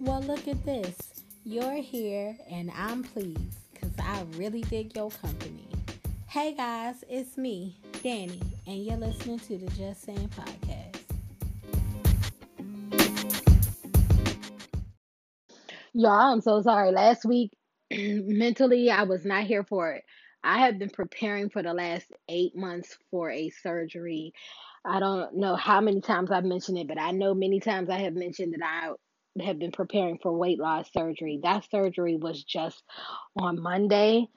Well, look at this. You're here and I'm pleased because I really dig your company. Hey guys, it's me, Danny, and you're listening to the Just Saying Podcast. Y'all, I'm so sorry. Last week, mentally, I was not here for it. I have been preparing for the last eight months for a surgery. I don't know how many times I've mentioned it, but I know many times I have mentioned that I have been preparing for weight loss surgery. That surgery was just on Monday.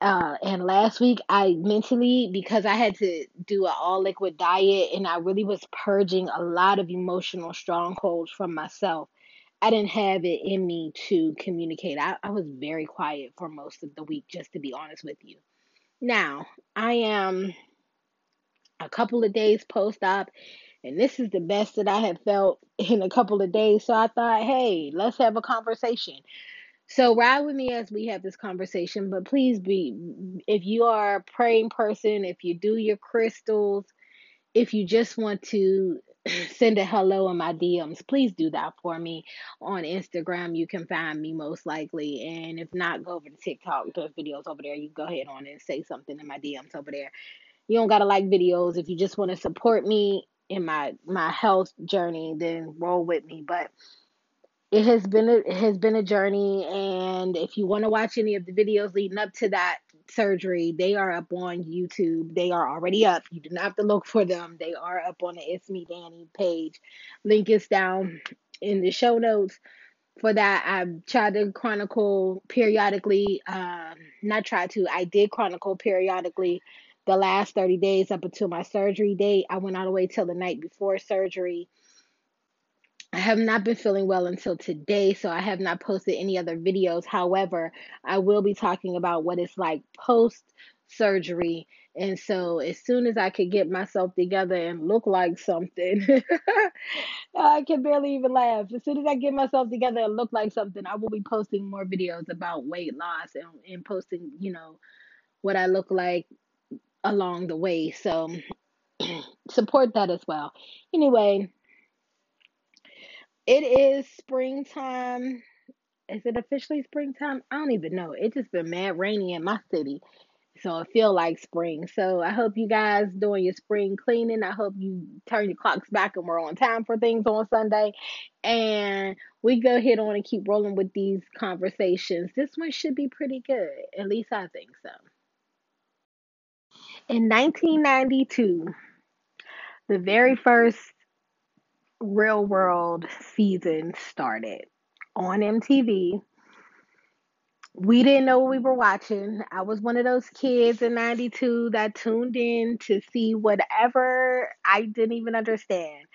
Uh, and last week I mentally because I had to do an all liquid diet and I really was purging a lot of emotional strongholds from myself. I didn't have it in me to communicate. I, I was very quiet for most of the week, just to be honest with you. Now, I am a couple of days post op and this is the best that I have felt in a couple of days. So I thought, hey, let's have a conversation. So ride with me as we have this conversation, but please be if you are a praying person, if you do your crystals, if you just want to send a hello in my DMs, please do that for me on Instagram. You can find me most likely. And if not, go over to TikTok. There's videos over there. You go ahead on and say something in my DMs over there. You don't gotta like videos. If you just want to support me, in my my health journey, then roll with me. But it has been a, it has been a journey, and if you want to watch any of the videos leading up to that surgery, they are up on YouTube. They are already up. You do not have to look for them. They are up on the It's Me Danny page. Link is down in the show notes. For that, I've tried to chronicle periodically. Um, not try to. I did chronicle periodically the last 30 days up until my surgery date. I went all the way till the night before surgery. I have not been feeling well until today, so I have not posted any other videos. However, I will be talking about what it's like post surgery. And so, as soon as I could get myself together and look like something, I can barely even laugh. As soon as I get myself together and look like something, I will be posting more videos about weight loss and, and posting, you know, what I look like along the way. So support that as well. Anyway, it is springtime. Is it officially springtime? I don't even know. It just been mad rainy in my city. So I feel like spring. So I hope you guys doing your spring cleaning. I hope you turn your clocks back and we're on time for things on Sunday. And we go ahead on and keep rolling with these conversations. This one should be pretty good. At least I think so. In 1992, the very first Real World season started on MTV. We didn't know what we were watching. I was one of those kids in 92 that tuned in to see whatever I didn't even understand.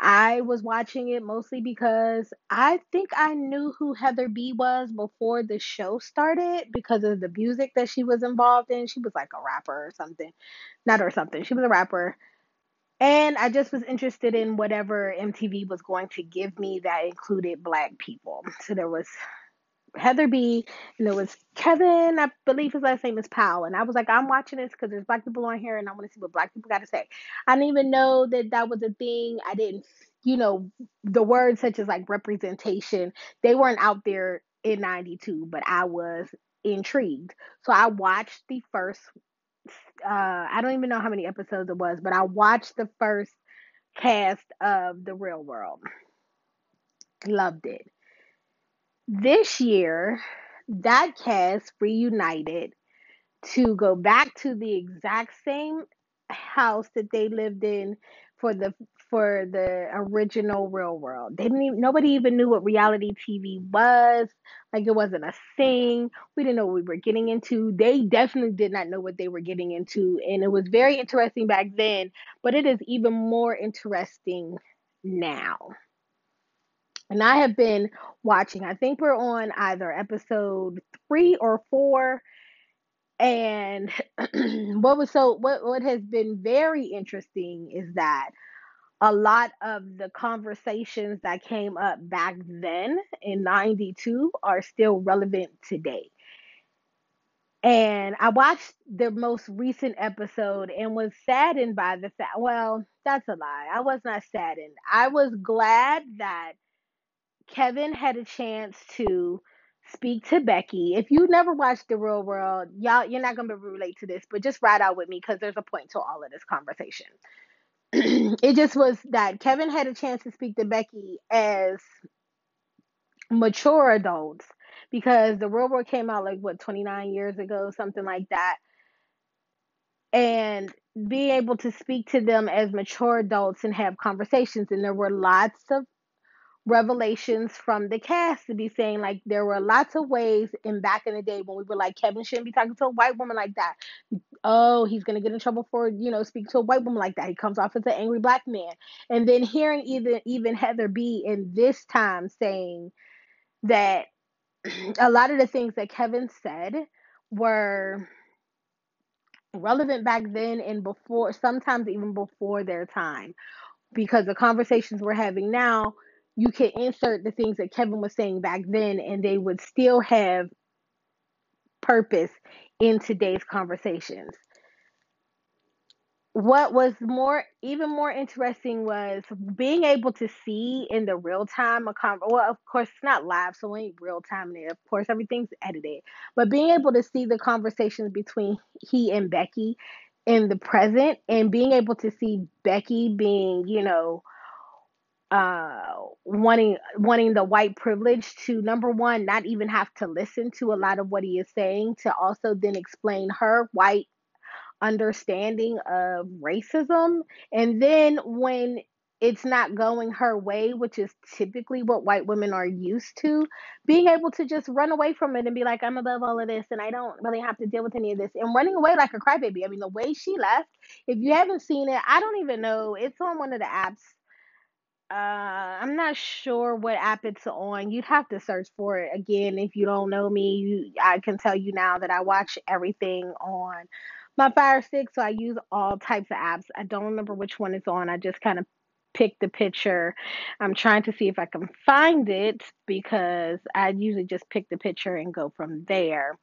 I was watching it mostly because I think I knew who Heather B was before the show started because of the music that she was involved in. She was like a rapper or something. Not or something. She was a rapper. And I just was interested in whatever MTV was going to give me that included black people. So there was Heather B, and it was Kevin, I believe his last name is Powell. And I was like, I'm watching this because there's black people on here and I want to see what black people got to say. I didn't even know that that was a thing. I didn't, you know, the words such as like representation, they weren't out there in 92, but I was intrigued. So I watched the first, uh, I don't even know how many episodes it was, but I watched the first cast of The Real World. Loved it this year, that cast reunited to go back to the exact same house that they lived in for the for the original real world. They didn't even, nobody even knew what reality TV was. Like it wasn't a thing. We didn't know what we were getting into. They definitely did not know what they were getting into. And it was very interesting back then, but it is even more interesting now. And I have been watching, I think we're on either episode three or four. And what was so what what has been very interesting is that a lot of the conversations that came up back then in 92 are still relevant today. And I watched the most recent episode and was saddened by the fact, well, that's a lie. I was not saddened. I was glad that Kevin had a chance to speak to Becky. If you never watched The Real World, y'all, you're not able to relate to this, but just ride out with me because there's a point to all of this conversation. it just was that Kevin had a chance to speak to Becky as mature adults because The Real World came out like what 29 years ago, something like that, and being able to speak to them as mature adults and have conversations, and there were lots of revelations from the cast to be saying like there were lots of ways in back in the day when we were like Kevin shouldn't be talking to a white woman like that. Oh, he's gonna get in trouble for you know speaking to a white woman like that. He comes off as an angry black man, and then hearing even even Heather B in this time saying that a lot of the things that Kevin said were relevant back then and before sometimes even before their time because the conversations we're having now, you can insert the things that Kevin was saying back then, and they would still have purpose in today's conversations. What was more, even more interesting was being able to see in the real time a con. Well, of course, it's not live, so it ain't real time there. Of course, everything's edited, but being able to see the conversations between he and Becky in the present, and being able to see Becky being, you know, uh wanting wanting the white privilege to number one not even have to listen to a lot of what he is saying to also then explain her white understanding of racism. And then when it's not going her way which is typically what white women are used to being able to just run away from it and be like i'm above all of this and i don't really have to deal with any of this and running away like a crybaby. I mean the way she left if you haven't seen it i don't even know it's on one of the apps uh, I'm not sure what app it's on. You'd have to search for it again if you don't know me. You, I can tell you now that I watch everything on my Fire Stick, so I use all types of apps. I don't remember which one it's on. I just kind of picked the picture. I'm trying to see if I can find it because I usually just pick the picture and go from there.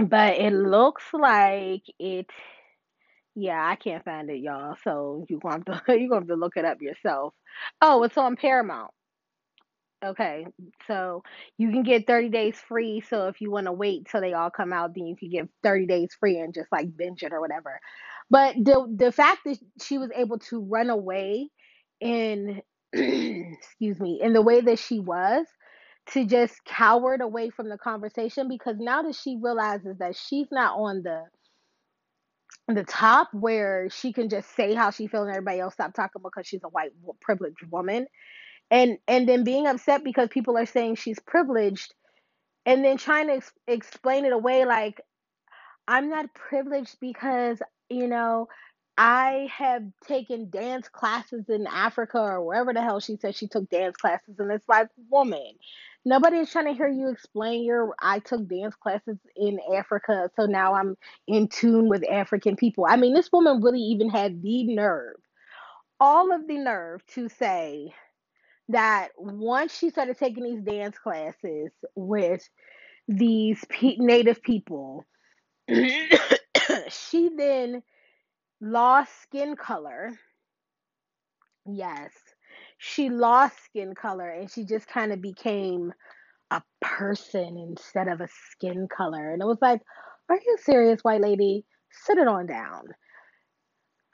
But it looks like it yeah, I can't find it, y'all. So you to you to have to look it up yourself. Oh, it's on Paramount. Okay, so you can get 30 days free. So if you want to wait till they all come out, then you can get 30 days free and just like binge it or whatever. But the the fact that she was able to run away in excuse me, in the way that she was to just cowered away from the conversation because now that she realizes that she's not on the the top where she can just say how she feels and everybody else stop talking because she's a white privileged woman. And and then being upset because people are saying she's privileged and then trying to ex- explain it away like i'm not privileged because you know i have taken dance classes in africa or wherever the hell she said she took dance classes and it's like woman nobody is trying to hear you explain your i took dance classes in africa so now i'm in tune with african people. I mean this woman really even had the nerve all of the nerve to say that once she started taking these dance classes with these pe- native people she then lost skin color. Yes she lost skin color and she just kind of became a person instead of a skin color. And it was like, are you serious, white lady? Sit it on down.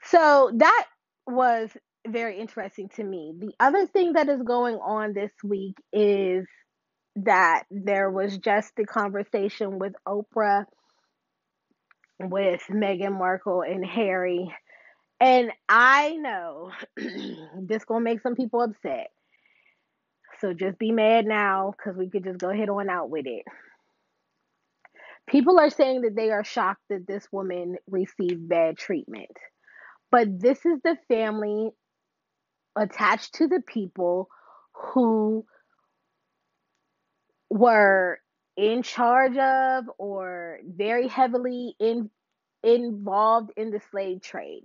So that was very interesting to me. The other thing that is going on this week is that there was just the conversation with Oprah, with Meghan Markle and Harry. And I know this gonna make some people upset. So just be mad now because we could just go ahead on out with it. People are saying that they are shocked that this woman received bad treatment. But this is the family attached to the people who were in charge of or very heavily in involved in the slave trade.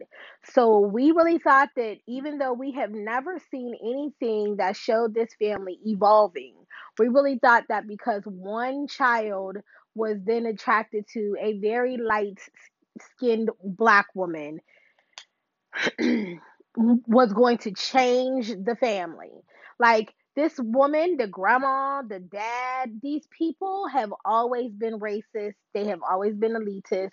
So we really thought that even though we have never seen anything that showed this family evolving, we really thought that because one child was then attracted to a very light skinned black woman was going to change the family. Like this woman, the grandma, the dad, these people have always been racist. They have always been elitist.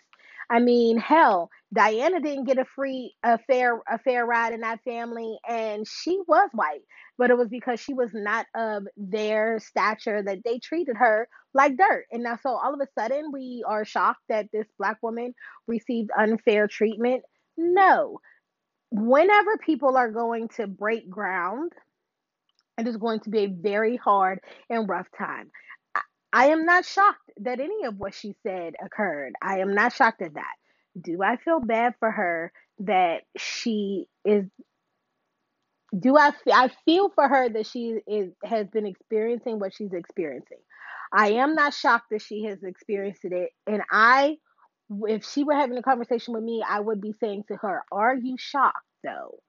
I mean, hell, Diana didn't get a free, a fair, a fair ride in that family, and she was white, but it was because she was not of their stature that they treated her like dirt. And now, so all of a sudden, we are shocked that this black woman received unfair treatment. No, whenever people are going to break ground it is going to be a very hard and rough time. I, am not shocked that any of what she said occurred. I am not shocked at that. Do I feel bad for her that she is do I I feel for her that she is has been experiencing what she's experiencing. I am not shocked that she has experienced it and I if she were having a conversation with me, I would be saying to her, "Are you shocked though?"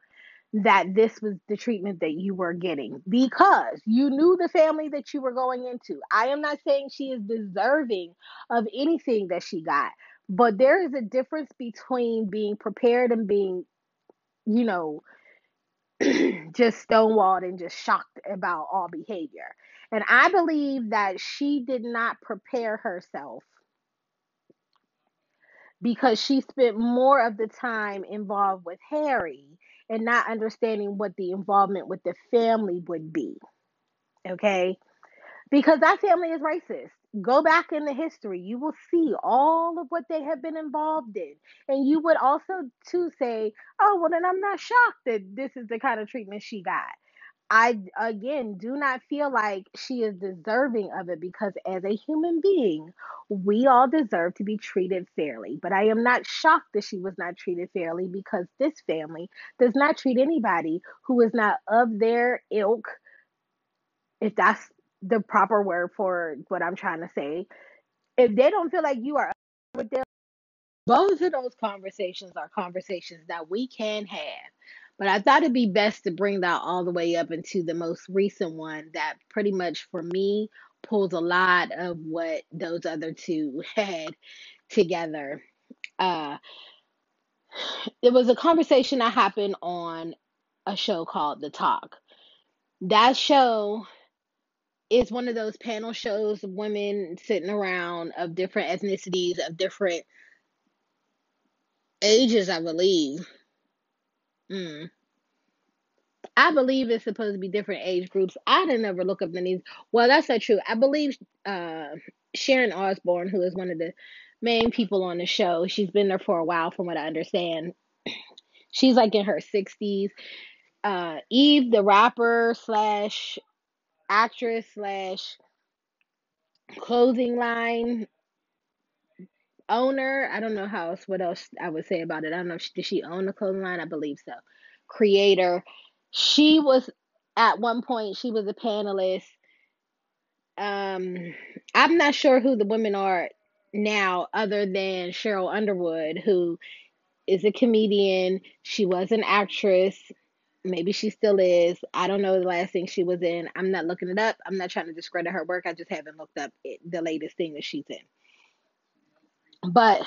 That this was the treatment that you were getting because you knew the family that you were going into. I am not saying she is deserving of anything that she got, but there is a difference between being prepared and being, you know, just stonewalled and just shocked about all behavior. And I believe that she did not prepare herself because she spent more of the time involved with Harry and not understanding what the involvement with the family would be. Okay? Because that family is racist. Go back in the history. You will see all of what they have been involved in. And you would also too say, oh, well, then I'm not shocked that this is the kind of treatment she got. I again do not feel like she is deserving of it because as a human being, we all deserve to be treated fairly. But I am not shocked that she was not treated fairly because this family does not treat anybody who is not of their ilk, if that's the proper word for what I'm trying to say. If they don't feel like you are with them, both of those conversations are conversations that we can have but I thought it'd be best to bring that all the way up into the most recent one that pretty much for me pulls a lot of what those other two had together. Uh, it was a conversation that happened on a show called The Talk. That show is one of those panel shows of women sitting around of different ethnicities, of different ages, I believe. Mm. I believe it's supposed to be different age groups. I didn't ever look up the names. Well, that's not true. I believe uh, Sharon Osbourne, who is one of the main people on the show, she's been there for a while, from what I understand. She's like in her 60s. Uh, Eve, the rapper slash actress slash clothing line owner. I don't know how else, what else I would say about it. I don't know. Did she own the clothing line? I believe so. Creator. She was at one point. She was a panelist. Um, I'm not sure who the women are now, other than Sheryl Underwood, who is a comedian. She was an actress. Maybe she still is. I don't know the last thing she was in. I'm not looking it up. I'm not trying to discredit her work. I just haven't looked up it, the latest thing that she's in. But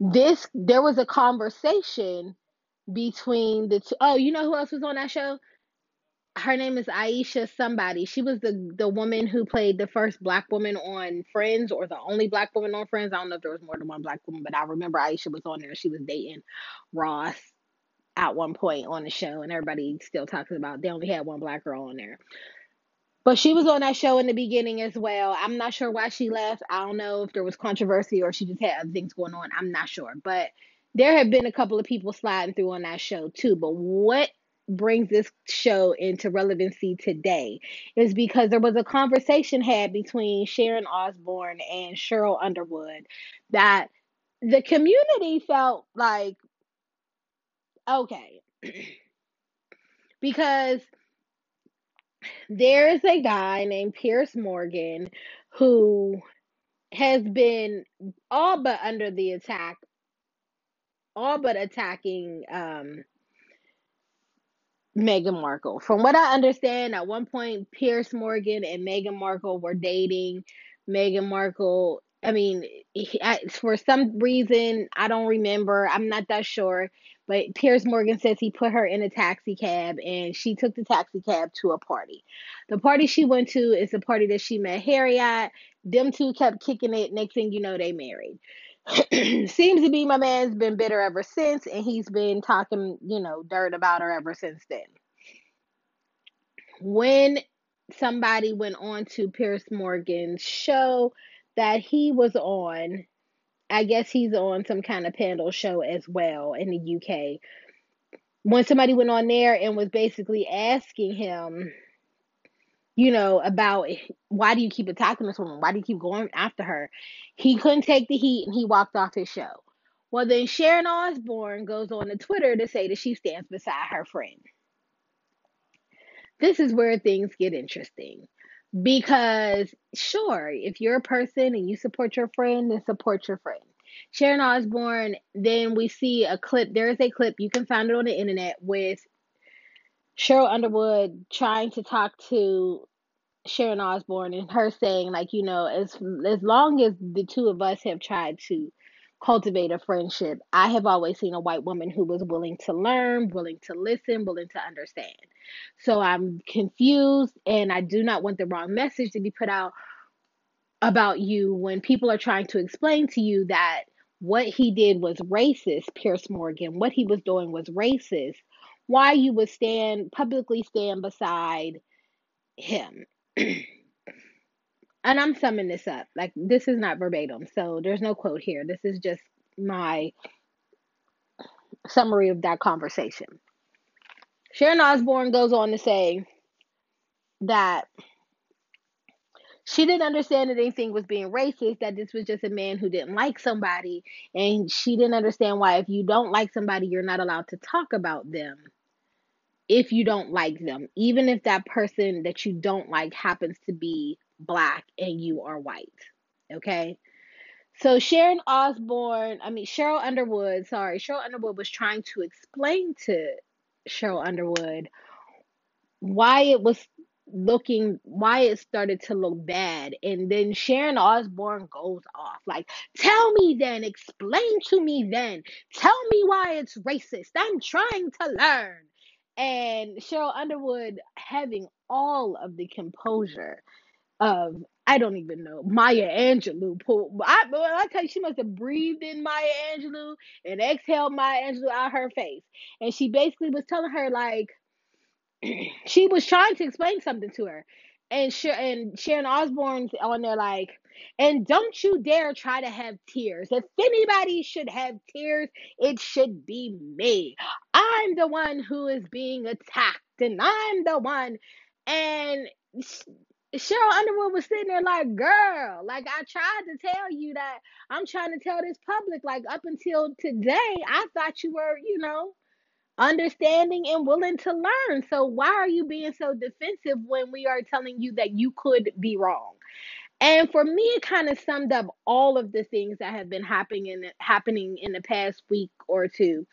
this there was a conversation between the two. Oh, you know who else was on that show? Her name is Aisha somebody. She was the the woman who played the first black woman on Friends or the only black woman on Friends. I don't know if there was more than one black woman, but I remember Aisha was on there. She was dating Ross at one point on the show, and everybody still talks about they only had one black girl on there. But she was on that show in the beginning as well. I'm not sure why she left. I don't know if there was controversy or she just had other things going on. I'm not sure. But there have been a couple of people sliding through on that show too. But what brings this show into relevancy today is because there was a conversation had between Sharon Osbourne and Sheryl Underwood that the community felt like okay because there's a guy named Piers Morgan who has been all but under the attack, all but attacking um, Meghan Markle. From what I understand, at one point, Piers Morgan and Meghan Markle were dating. Meghan Markle I mean, he, I, for some reason, I don't remember. I'm not that sure. But Piers Morgan says he put her in a taxi cab and she took the taxi cab to a party. The party she went to is the party that she met Harry at. Them two kept kicking it. Next thing you know, they married. Seems to be my man's been bitter ever since, and he's been talking, you know, dirt about her ever since then. When somebody went on to Piers Morgan's show that he was on, I guess he's on some kind of panel show as well in the UK. When somebody went on there and was basically asking him, you know, about why do you keep attacking this woman? Why do you keep going after her? He couldn't take the heat and he walked off his show. Well, then Sharon Osbourne goes on to Twitter to say that she stands beside her friend. This is where things get interesting. Because, sure, if you're a person and you support your friend, then support your friend. Sharon Osbourne, then we see a clip. There is a clip, you can find it on the internet, with Sheryl Underwood trying to talk to Sharon Osbourne and her saying, like, you know, as as long as the two of us have tried to cultivate a friendship, I have always seen a white woman who was willing to learn, willing to listen, willing to understand. So I'm confused and I do not want the wrong message to be put out about you when people are trying to explain to you that what he did was racist, Piers Morgan, what he was doing was racist, why you would stand publicly stand beside him. and I'm summing this up. Like this is not verbatim, so there's no quote here. This is just my summary of that conversation. Sharon Osbourne goes on to say that she didn't understand that anything was being racist, that this was just a man who didn't like somebody. And she didn't understand why, if you don't like somebody, you're not allowed to talk about them if you don't like them, even if that person that you don't like happens to be black and you are white. Okay? So Sharon Osbourne, I mean Sheryl Underwood, sorry, Sheryl Underwood was trying to explain to Sheryl Underwood why it was looking why it started to look bad and then Sharon Osbourne goes off like tell me then explain to me then tell me why it's racist I'm trying to learn and Sheryl Underwood having all of the composure of I don't even know Maya Angelou. I, I tell you, she must have breathed in Maya Angelou and exhaled Maya Angelou out her face, and she basically was telling her like she was trying to explain something to her, and Sh- and Sharon Osbourne's on there like, and don't you dare try to have tears. If anybody should have tears, it should be me. I'm the one who is being attacked, and I'm the one. And Sheryl Underwood was sitting there like, girl, like I tried to tell you that I'm trying to tell this public, like up until today, I thought you were, you know, understanding and willing to learn. So why are you being so defensive when we are telling you that you could be wrong? And for me, it kind of summed up all of the things that have been happening in happening in the past week or two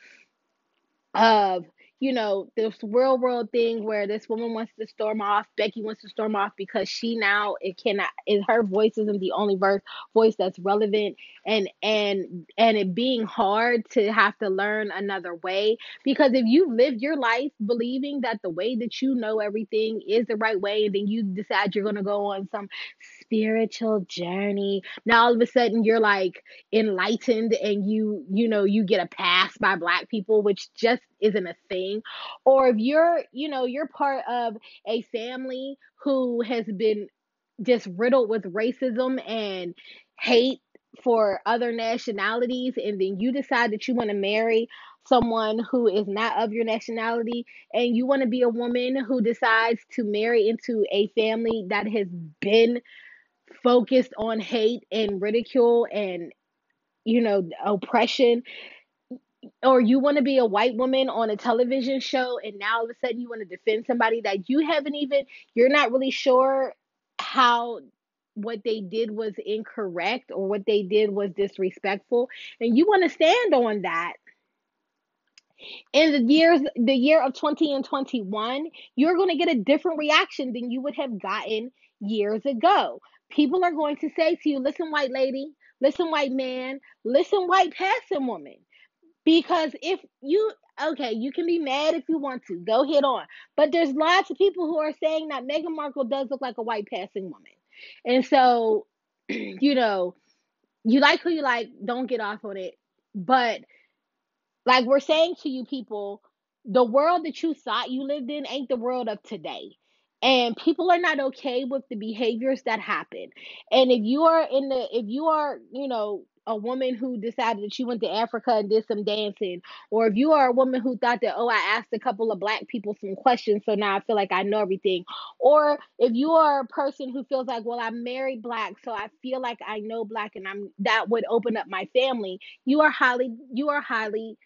of you know this real world thing where this woman wants to storm off becky wants to storm off because she now it cannot is her voice isn't the only verse voice that's relevant and and and it being hard to have to learn another way. Because if you lived your life believing that the way that you know everything is the right way and then you decide you're to go on some spiritual journey. Now all of a sudden you're like enlightened and you you know you get a pass by black people which just isn't a thing. Or if you're you know you're part of a family who has been just riddled with racism and hate for other nationalities and then you decide that you want to marry someone who is not of your nationality and you want to be a woman who decides to marry into a family that has been focused on hate and ridicule and you know oppression. Or you want to be a white woman on a television show and now all of a sudden you want to defend somebody that you haven't even you're not really sure how what they did was incorrect or what they did was disrespectful. And you want to stand on that. In the years the year of 20 and 21 you're going to get a different reaction than you would have gotten years ago people are going to say to you listen white lady listen, white man, listen, white passing woman. Because if you, okay, you can be mad if you want to, go hit on. But there's lots of people who are saying that Meghan Markle does look like a white passing woman. And so, you know, you like who you like, don't get off on it. But like we're saying to you people, the world that you thought you lived in ain't the world of today. And people are not okay with the behaviors that happen. And if you are in the if you are, you know, a woman who decided that she went to Africa and did some dancing, or if you are a woman who thought that, oh, I asked a couple of black people some questions, so now I feel like I know everything, or if you are a person who feels like, well, I'm married black, so I feel like I know black and I'm that would open up my family, you are highly you are highly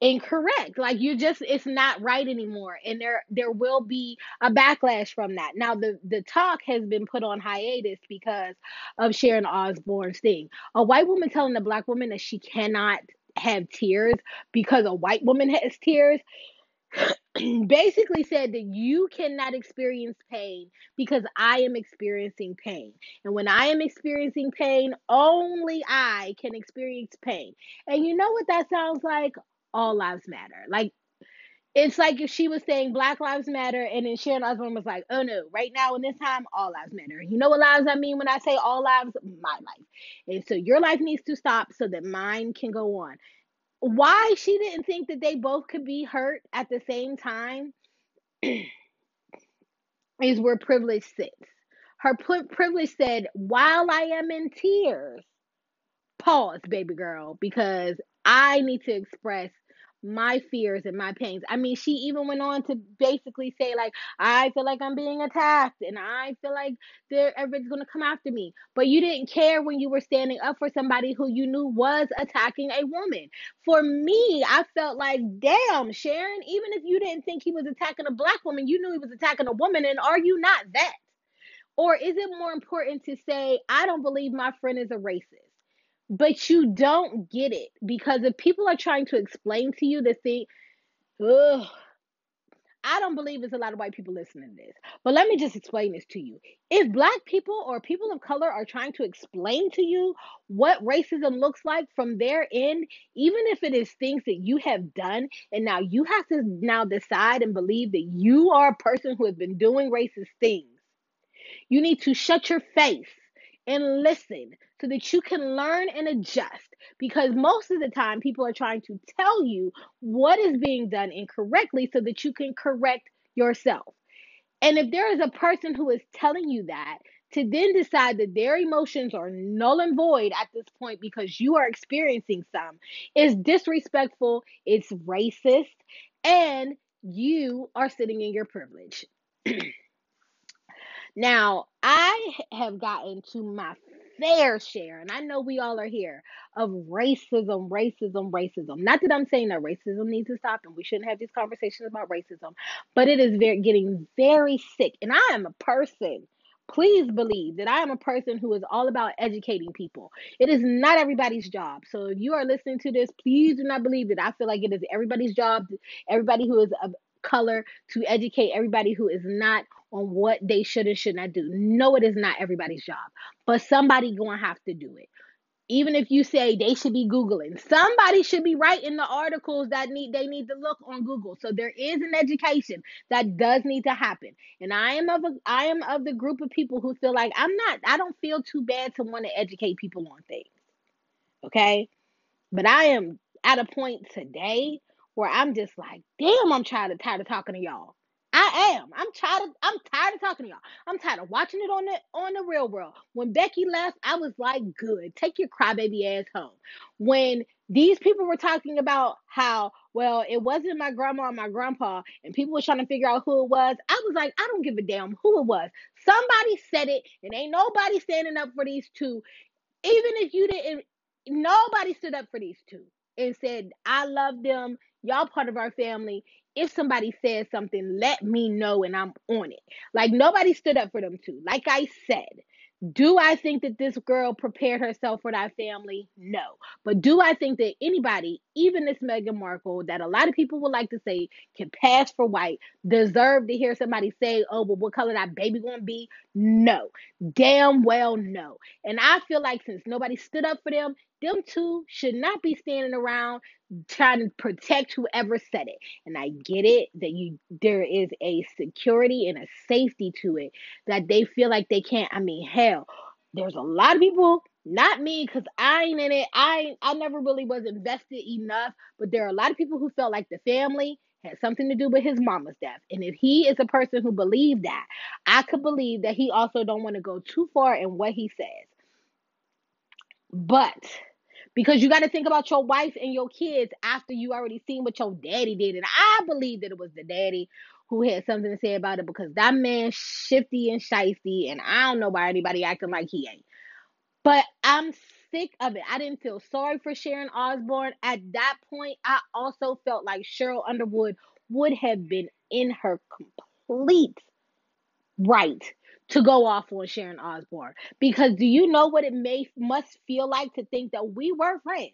incorrect like you just it's not right anymore and there there will be a backlash from that now the the talk has been put on hiatus because of sharon osbourne's thing a white woman telling a black woman that she cannot have tears because a white woman has tears basically said that you cannot experience pain because I am experiencing pain. And when I am experiencing pain, only I can experience pain. And you know what that sounds like? All lives matter. Like it's like if she was saying Black Lives Matter and then Sharon Osbourne was like, oh no, right now in this time, all lives matter. You know what lives I mean when I say all lives? My life. And so your life needs to stop so that mine can go on why she didn't think that they both could be hurt at the same time is where privilege sits. Her privilege said, while I am in tears, pause, baby girl, because I need to express my fears and my pains. I mean, she even went on to basically say, like, I feel like I'm being attacked and I feel like everybody's going to come after me. But you didn't care when you were standing up for somebody who you knew was attacking a woman. For me, I felt like, damn, Sharon, even if you didn't think he was attacking a black woman, you knew he was attacking a woman. And are you not that? Or is it more important to say, I don't believe my friend is a racist? But you don't get it because if people are trying to explain to you the thing, ugh, I don't believe there's a lot of white people listening to this. But let me just explain this to you. If black people or people of color are trying to explain to you what racism looks like from their end, even if it is things that you have done, and now you have to now decide and believe that you are a person who has been doing racist things, you need to shut your face and listen so that you can learn and adjust. Because most of the time, people are trying to tell you what is being done incorrectly so that you can correct yourself. And if there is a person who is telling you that, to then decide that their emotions are null and void at this point because you are experiencing some is disrespectful, it's racist, and you are sitting in your privilege. now, I have gotten to my fair share, and I know we all are here, of racism, racism, racism. Not that I'm saying that racism needs to stop and we shouldn't have these conversations about racism, but it is very getting very sick. And I am a person. Please believe that I am a person who is all about educating people. It is not everybody's job. So if you are listening to this, please do not believe that I feel like it is everybody's job, everybody who is color, to educate everybody who is not on what they should and should not do. No, it is not everybody's job, but somebody to have to do it. Even if you say they should be googling, somebody should be writing the articles that need they need to look on Google. So there is an education that does need to happen. And I am of a, I am of the group of people who feel like I'm not I don't feel too bad to want to educate people on things. Okay? But I am at a point today where I'm just like, damn, I'm tired of tired of talking to y'all. I am. I'm tired of I'm tired of talking to y'all. I'm tired of watching it on the on the real world. When Becky left, I was like, good. Take your crybaby ass home. When these people were talking about how, well, it wasn't my grandma or my grandpa, and people were trying to figure out who it was, I was like, I don't give a damn who it was. Somebody said it, and ain't nobody standing up for these two. Even if you didn't, nobody stood up for these two and said, I love them. Y'all part of our family if somebody says something, let me know and I'm on it. Like nobody stood up for them too. Like I said, Do I think that this girl prepared herself for that family? No. But do I think that anybody, even this Meghan Markle, that a lot of people would like to say can pass for white, deserve to hear somebody say, oh, well, what color that baby gonna be? No. Damn well no. And I feel like since nobody stood up for them, them two should not be standing around trying to protect whoever said it. And I get it that you there is a security and a safety to it that they feel like they can't. I mean, hell, there's a lot of people, not me, because I ain't in it. I I never really was invested enough, but there are a lot of people who felt like the family had something to do with his mama's death. And if he is a person who believed that, I could believe that he also don't want to go too far in what he says. But because you got to think about your wife and your kids after you already seen what your daddy did. And I believe that it was the daddy who had something to say about it because that man shifty and shisty, and I don't know why anybody acting like he ain't. But I'm sick of it. I didn't feel sorry for Sharon Osbourne. At that point, I also felt like Sheryl Underwood would have been in her complete right to go off on Sharon Osbourne. Because do you know what it may must feel like to think that we were friends?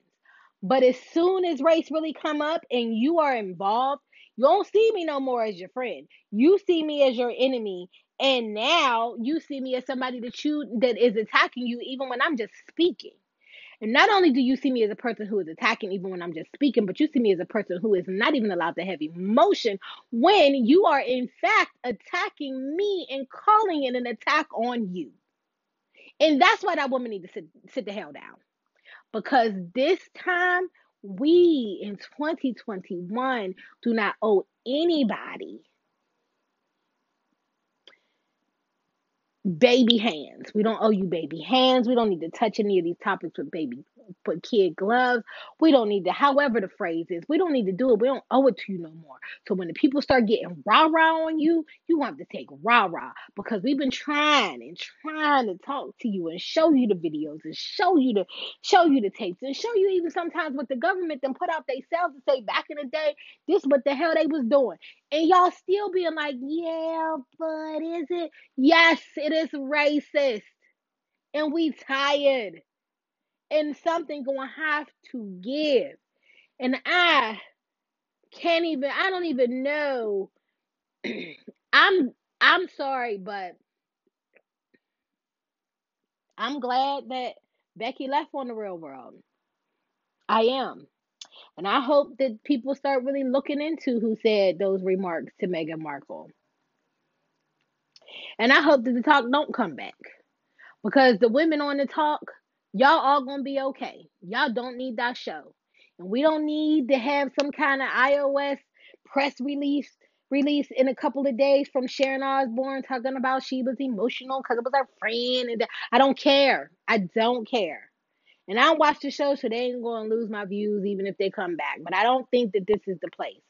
But as soon as race really come up and you are involved, you don't see me no more as your friend. You see me as your enemy. And now you see me as somebody that you that is attacking you even when I'm just speaking. And not only do you see me as a person who is attacking even when I'm just speaking, but you see me as a person who is not even allowed to have emotion when you are in fact attacking me and calling it an attack on you. And that's why that woman needs to sit, sit the hell down. Because this time, we in 2021 do not owe anybody baby hands. We don't owe you baby hands. We don't need to touch any of these topics with baby put kid gloves. We don't need to, however the phrase is, we don't need to do it. We don't owe it to you no more. So when the people start getting rah rah on you, you want to take rah rah because we've been trying and trying to talk to you and show you the videos and show you the show you the tapes and show you even sometimes what the government then put out themselves to say back in the day, this what the hell they was doing. And y'all still being like, yeah, but is it? Yes, it is racist. And we tired and something gonna have to give. And I can't even I don't even know. I'm I'm sorry, but I'm glad that Becky left on the real world. I am. And I hope that people start really looking into who said those remarks to Meghan Markle. And I hope that the talk don't come back. Because the women on the talk Y'all all gonna be okay. Y'all don't need that show. And we don't need to have some kind of iOS press release release in a couple of days from Sharon Osbourne talking about she was emotional because it was her friend. And I don't care. I don't care. And I don't watch the show, so they ain't gonna lose my views even if they come back. But I don't think that this is the place.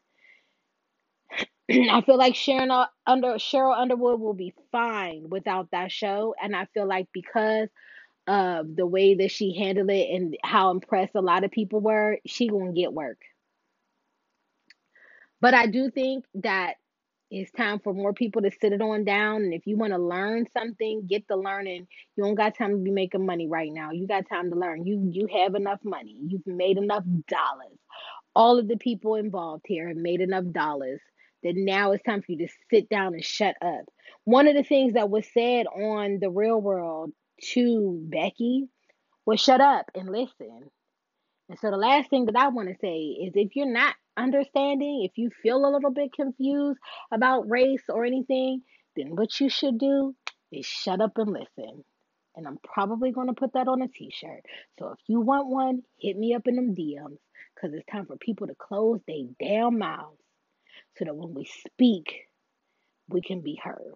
I feel like Sharon uh, under Sheryl Underwood will be fine without that show, and I feel like because of the way that she handled it and how impressed a lot of people were, she gonna get work. But I do think that it's time for more people to sit it on down. And if you want to learn something, get the learning. You don't got time to be making money right now. You got time to learn. You you have enough money. You've made enough dollars. All of the people involved here have made enough dollars that now it's time for you to sit down and shut up. One of the things that was said on the real world to Becky was shut up and listen. And so the last thing that I want to say is if you're not understanding, if you feel a little bit confused about race or anything, then what you should do is shut up and listen. And I'm probably going to put that on a t shirt. So if you want one, hit me up in them DMs because it's time for people to close their damn mouths so that when we speak, we can be heard.